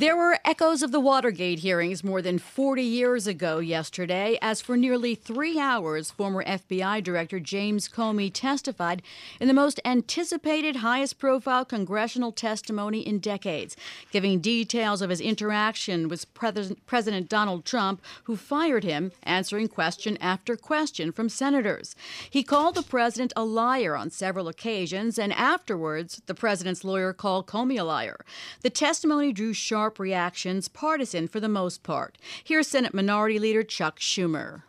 There were echoes of the Watergate hearings more than 40 years ago yesterday, as for nearly three hours, former FBI Director James Comey testified in the most anticipated, highest profile congressional testimony in decades, giving details of his interaction with President Donald Trump, who fired him, answering question after question from senators. He called the president a liar on several occasions, and afterwards, the president's lawyer called Comey a liar. The testimony drew sharp sharp reactions, partisan for the most part. Here's Senate Minority Leader Chuck Schumer.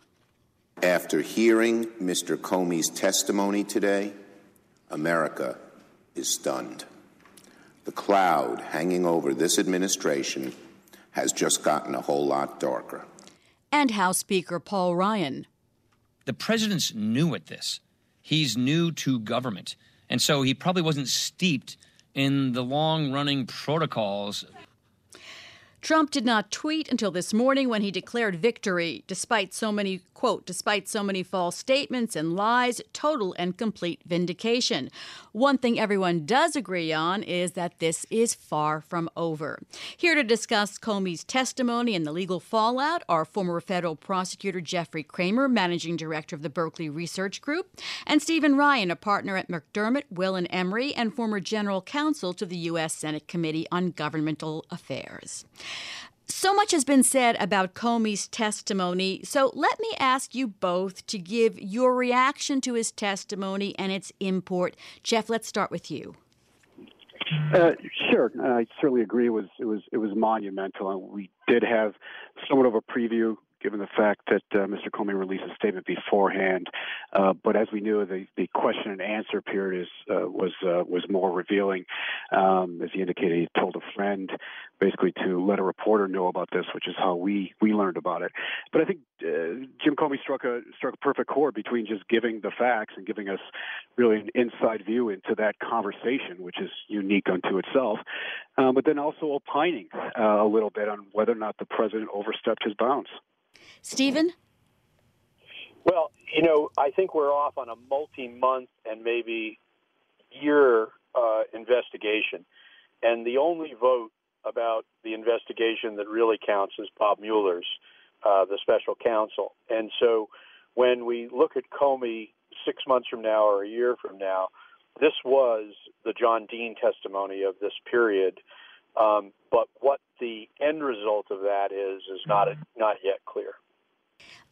After hearing Mr. Comey's testimony today, America is stunned. The cloud hanging over this administration has just gotten a whole lot darker. And House Speaker Paul Ryan. The president's new at this. He's new to government. And so he probably wasn't steeped in the long running protocols Trump did not tweet until this morning when he declared victory, despite so many, quote, despite so many false statements and lies, total and complete vindication. One thing everyone does agree on is that this is far from over. Here to discuss Comey's testimony and the legal fallout are former federal prosecutor Jeffrey Cramer, managing director of the Berkeley Research Group, and Stephen Ryan, a partner at McDermott, Will and Emery, and former general counsel to the U.S. Senate Committee on Governmental Affairs. So much has been said about Comey's testimony, so let me ask you both to give your reaction to his testimony and its import. Jeff, let's start with you. Uh, sure, I certainly agree. It was it was it was monumental, and we did have somewhat of a preview given the fact that uh, Mr. Comey released a statement beforehand. Uh, but as we knew, the, the question and answer period is, uh, was uh, was more revealing. Um, as he indicated, he told a friend basically to let a reporter know about this, which is how we we learned about it. But I think uh, Jim Comey struck a struck a perfect chord between just giving the facts and giving us really an inside view into that conversation, which is unique unto itself. Um, but then also opining a little bit on whether or not the president overstepped his bounds. Stephen? Well, you know, I think we're off on a multi month and maybe year uh, investigation. And the only vote about the investigation that really counts is Bob Mueller's, uh, the special counsel. And so when we look at Comey six months from now or a year from now, this was the John Dean testimony of this period. Um, but what the end result of that is is not not yet clear.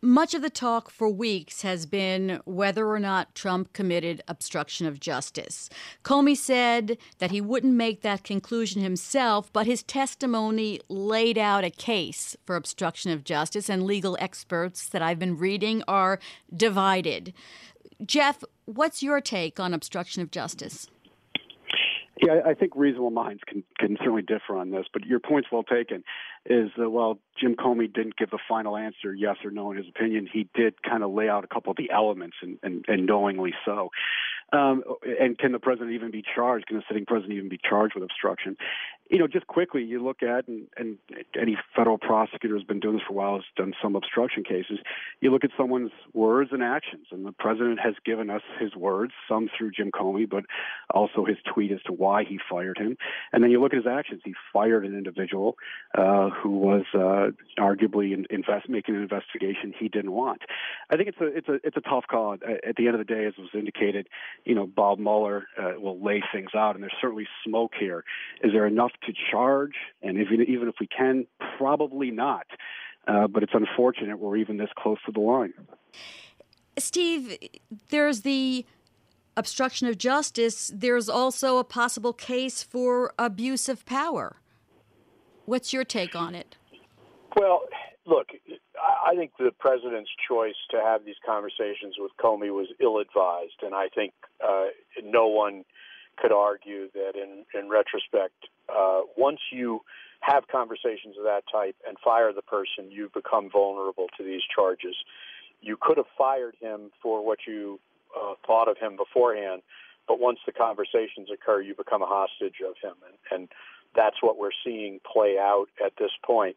Much of the talk for weeks has been whether or not Trump committed obstruction of justice. Comey said that he wouldn't make that conclusion himself, but his testimony laid out a case for obstruction of justice, and legal experts that I've been reading are divided. Jeff, what's your take on obstruction of justice? Yeah, I think reasonable minds can can certainly differ on this, but your point's well taken. Is that while Jim Comey didn't give the final answer, yes or no, in his opinion, he did kind of lay out a couple of the elements, and, and, and knowingly so. Um, and can the president even be charged? Can a sitting president even be charged with obstruction? You know, just quickly, you look at, and, and any federal prosecutor has been doing this for a while, has done some obstruction cases. You look at someone's words and actions, and the president has given us his words, some through Jim Comey, but also his tweet as to why he fired him. And then you look at his actions. He fired an individual uh, who was uh, arguably in, invest, making an investigation he didn't want. I think it's a it's a it's a tough call. At the end of the day, as was indicated, you know, Bob Mueller uh, will lay things out, and there's certainly smoke here. Is there enough to charge? And if, even if we can, probably not. Uh, but it's unfortunate we're even this close to the line. Steve, there's the obstruction of justice, there's also a possible case for abuse of power. What's your take on it? Well, look, I think the president's choice to have these conversations with Comey was ill-advised, and I think uh, no one could argue that, in in retrospect, uh, once you have conversations of that type and fire the person, you become vulnerable to these charges. You could have fired him for what you uh, thought of him beforehand, but once the conversations occur, you become a hostage of him, and, and that's what we're seeing play out at this point.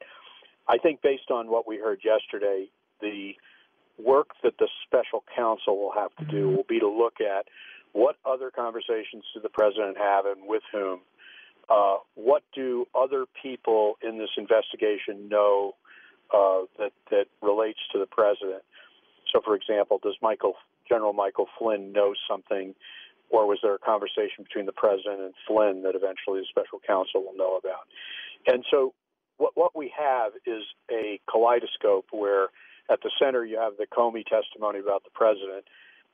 I think based on what we heard yesterday, the work that the special counsel will have to do will be to look at what other conversations did the president have and with whom. Uh, what do other people in this investigation know uh, that that relates to the president? So, for example, does Michael General Michael Flynn know something, or was there a conversation between the president and Flynn that eventually the special counsel will know about? And so, what what we have is a kaleidoscope where at the center you have the Comey testimony about the president,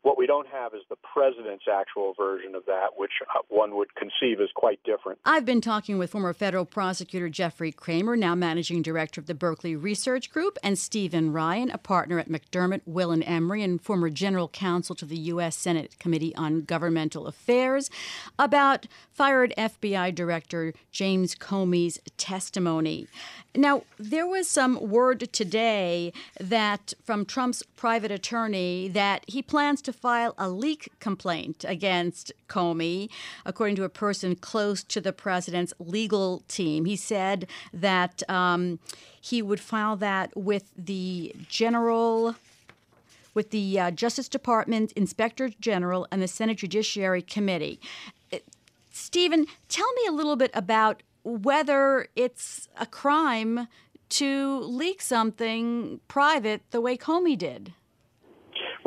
what we don't have is the president's actual version of that, which uh, one would conceive is quite different. I've been talking with former federal prosecutor Jeffrey Cramer, now managing director of the Berkeley Research Group, and Stephen Ryan, a partner at McDermott, Will and Emery, and former general counsel to the U.S. Senate Committee on Governmental Affairs, about fired FBI Director James Comey's testimony. Now, there was some word today that from Trump's private attorney that he plans to file a leak complaint against Comey, according to a person close to the president's legal team. He said that um, he would file that with the general with the uh, Justice Department Inspector General and the Senate Judiciary Committee. Stephen, tell me a little bit about whether it's a crime to leak something private the way Comey did.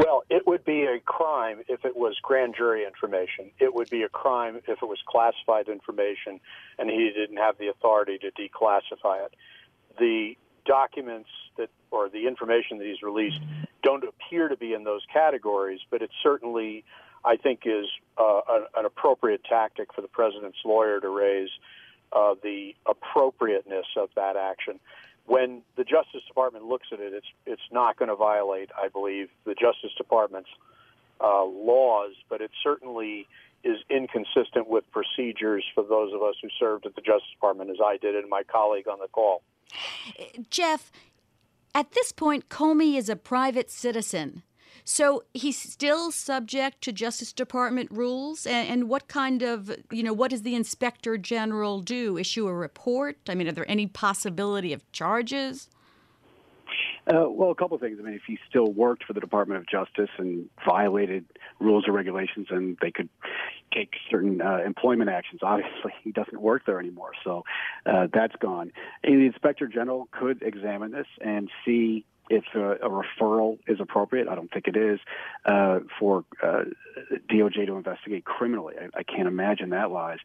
Well, it would be a crime if it was grand jury information. It would be a crime if it was classified information and he didn't have the authority to declassify it. The documents that or the information that he's released don't appear to be in those categories, but it certainly, I think, is uh, an appropriate tactic for the president's lawyer to raise uh, the appropriateness of that action. When the Justice Department looks at it, it's it's not going to violate, I believe, the Justice Department's uh, laws, but it certainly is inconsistent with procedures for those of us who served at the Justice Department, as I did and my colleague on the call. Jeff, at this point, Comey is a private citizen. So he's still subject to Justice Department rules. And, and, what kind of, you know, what does the Inspector General do? Issue a report? I mean, are there any possibility of charges? Uh, well, a couple of things. I mean, if he still worked for the Department of Justice and violated rules or regulations, and they could take certain uh, employment actions. Obviously, he doesn't work there anymore, so uh, that's gone. And the Inspector General could examine this and see if a, a, referral is appropriate. I don't think it is uh, for uh, DOJ to investigate criminally. I, I, can't imagine that lies.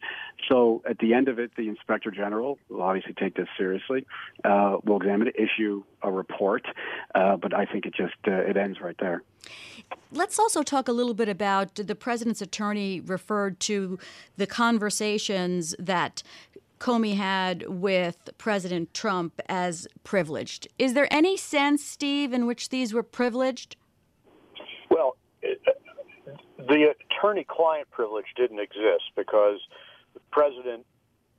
So at the end of it, the inspector general will obviously take this seriously. Uh, will examine it, issue a report, uh, but I think it just uh, it ends right there. Let's also talk a little bit about the president's attorney referred to the conversations that Comey had with President Trump as privileged. Is there any sense, Steve, in which these were privileged? Well, uh, the attorney client privilege didn't exist because the president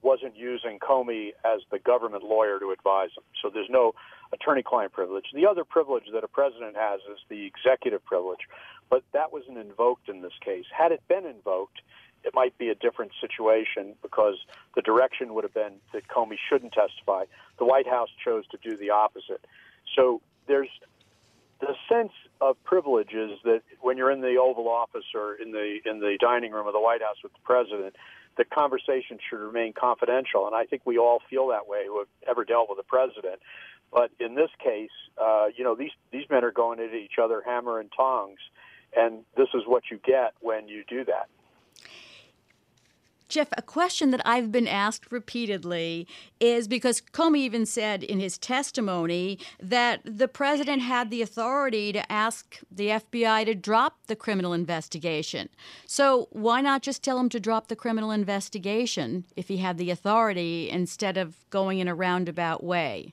wasn't using Comey as the government lawyer to advise him. So there's no attorney client privilege. The other privilege that a president has is the executive privilege, but that wasn't invoked in this case. Had it been invoked, it might be a different situation because the direction would have been that Comey shouldn't testify. The White House chose to do the opposite. So there's the sense of privilege is that when you're in the Oval Office or in the in the dining room of the White House with the president, the conversation should remain confidential. And I think we all feel that way who have ever dealt with a president. But in this case, uh, you know, these these men are going at each other hammer and tongs, and this is what you get when you do that. Jeff, a question that I've been asked repeatedly is because Comey even said in his testimony that the president had the authority to ask the FBI to drop the criminal investigation. So why not just tell him to drop the criminal investigation if he had the authority instead of going in a roundabout way?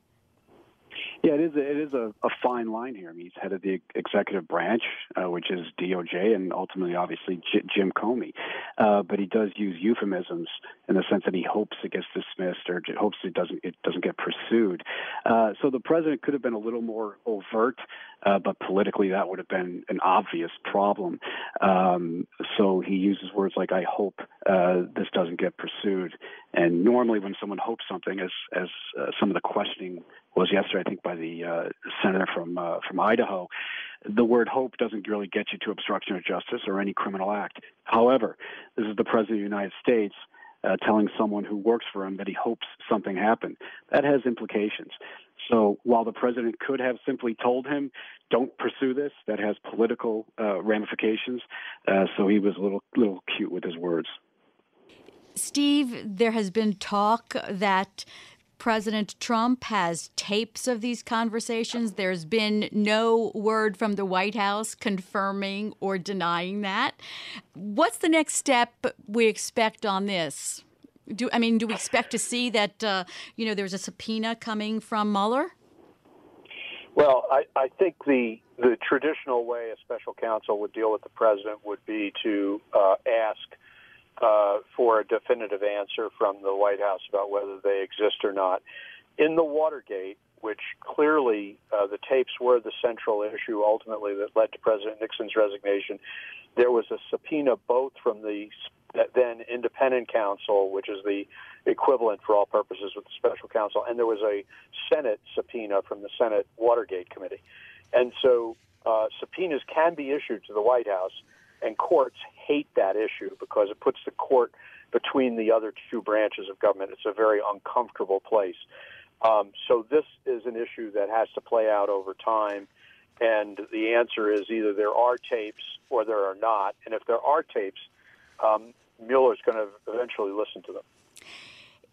Yeah, it is. A, it is a, a fine line here. I mean, he's head of the executive branch, uh, which is DOJ, and ultimately, obviously, J- Jim Comey. Uh, but he does use euphemisms in the sense that he hopes it gets dismissed or hopes it doesn't it doesn't get pursued. Uh, so the president could have been a little more overt, uh, but politically, that would have been an obvious problem. Um, so he uses words like "I hope uh, this doesn't get pursued." And normally, when someone hopes something, as as uh, some of the questioning was yesterday, I think by the uh, senator from uh, from Idaho, the word hope doesn't really get you to obstruction of justice or any criminal act. However, this is the president of the United States. Uh, telling someone who works for him that he hopes something happened. That has implications. So while the president could have simply told him, "Don't pursue this," that has political uh, ramifications. Uh, so he was a little little cute with his words. Steve, there has been talk that President Trump has tapes of these conversations. There's been no word from the White House confirming or denying that. What's the next step we expect on this? Do I mean, do we expect to see that uh, you know there's a subpoena coming from Mueller? Well, I, I think the the traditional way a special counsel would deal with the president would be to uh, ask uh, for a definitive answer from the White House about whether they exist or not. In the Watergate, which clearly uh, the tapes were the central issue ultimately that led to President Nixon's resignation, there was a subpoena both from the then independent counsel, which is the equivalent for all purposes with the special counsel, and there was a Senate subpoena from the Senate Watergate Committee. And so uh, subpoenas can be issued to the White House and courts hate that issue because it puts the court between the other two branches of government. It's a very uncomfortable place. Um, so this is an issue that has to play out over time. And the answer is either there are tapes or there are not. And if there are tapes, um, Mueller's going to eventually listen to them.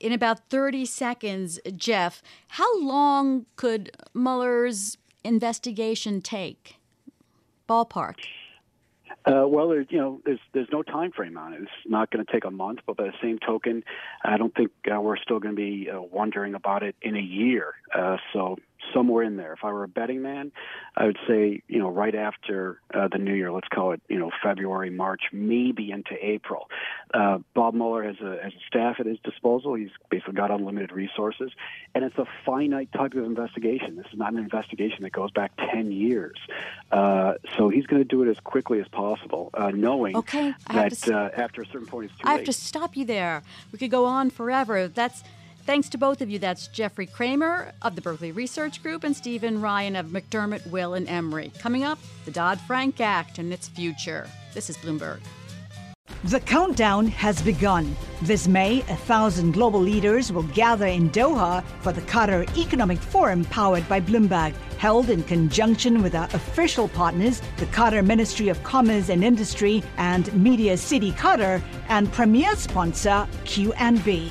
In about 30 seconds, Jeff, how long could Mueller's investigation take? Ballpark. Uh, well, there, you know, there's there's no time frame on it. It's not going to take a month, but by the same token, I don't think uh, we're still going to be uh, wondering about it in a year. Uh, so somewhere in there. If I were a betting man, I would say, you know, right after uh, the new year, let's call it, you know, February, March, maybe into April. Uh, Bob Mueller has a, has a staff at his disposal. He's basically got unlimited resources, and it's a finite type of investigation. This is not an investigation that goes back 10 years. Uh, so he's going to do it as quickly as possible, uh, knowing okay, that to, uh, after a certain point, it's too I late. have to stop you there. We could go on forever. That's Thanks to both of you. That's Jeffrey Cramer of the Berkeley Research Group and Stephen Ryan of McDermott, Will, and Emery. Coming up, the Dodd Frank Act and its future. This is Bloomberg. The countdown has begun. This May, a thousand global leaders will gather in Doha for the Qatar Economic Forum powered by Bloomberg, held in conjunction with our official partners, the Qatar Ministry of Commerce and Industry and Media City Qatar, and premier sponsor QNB.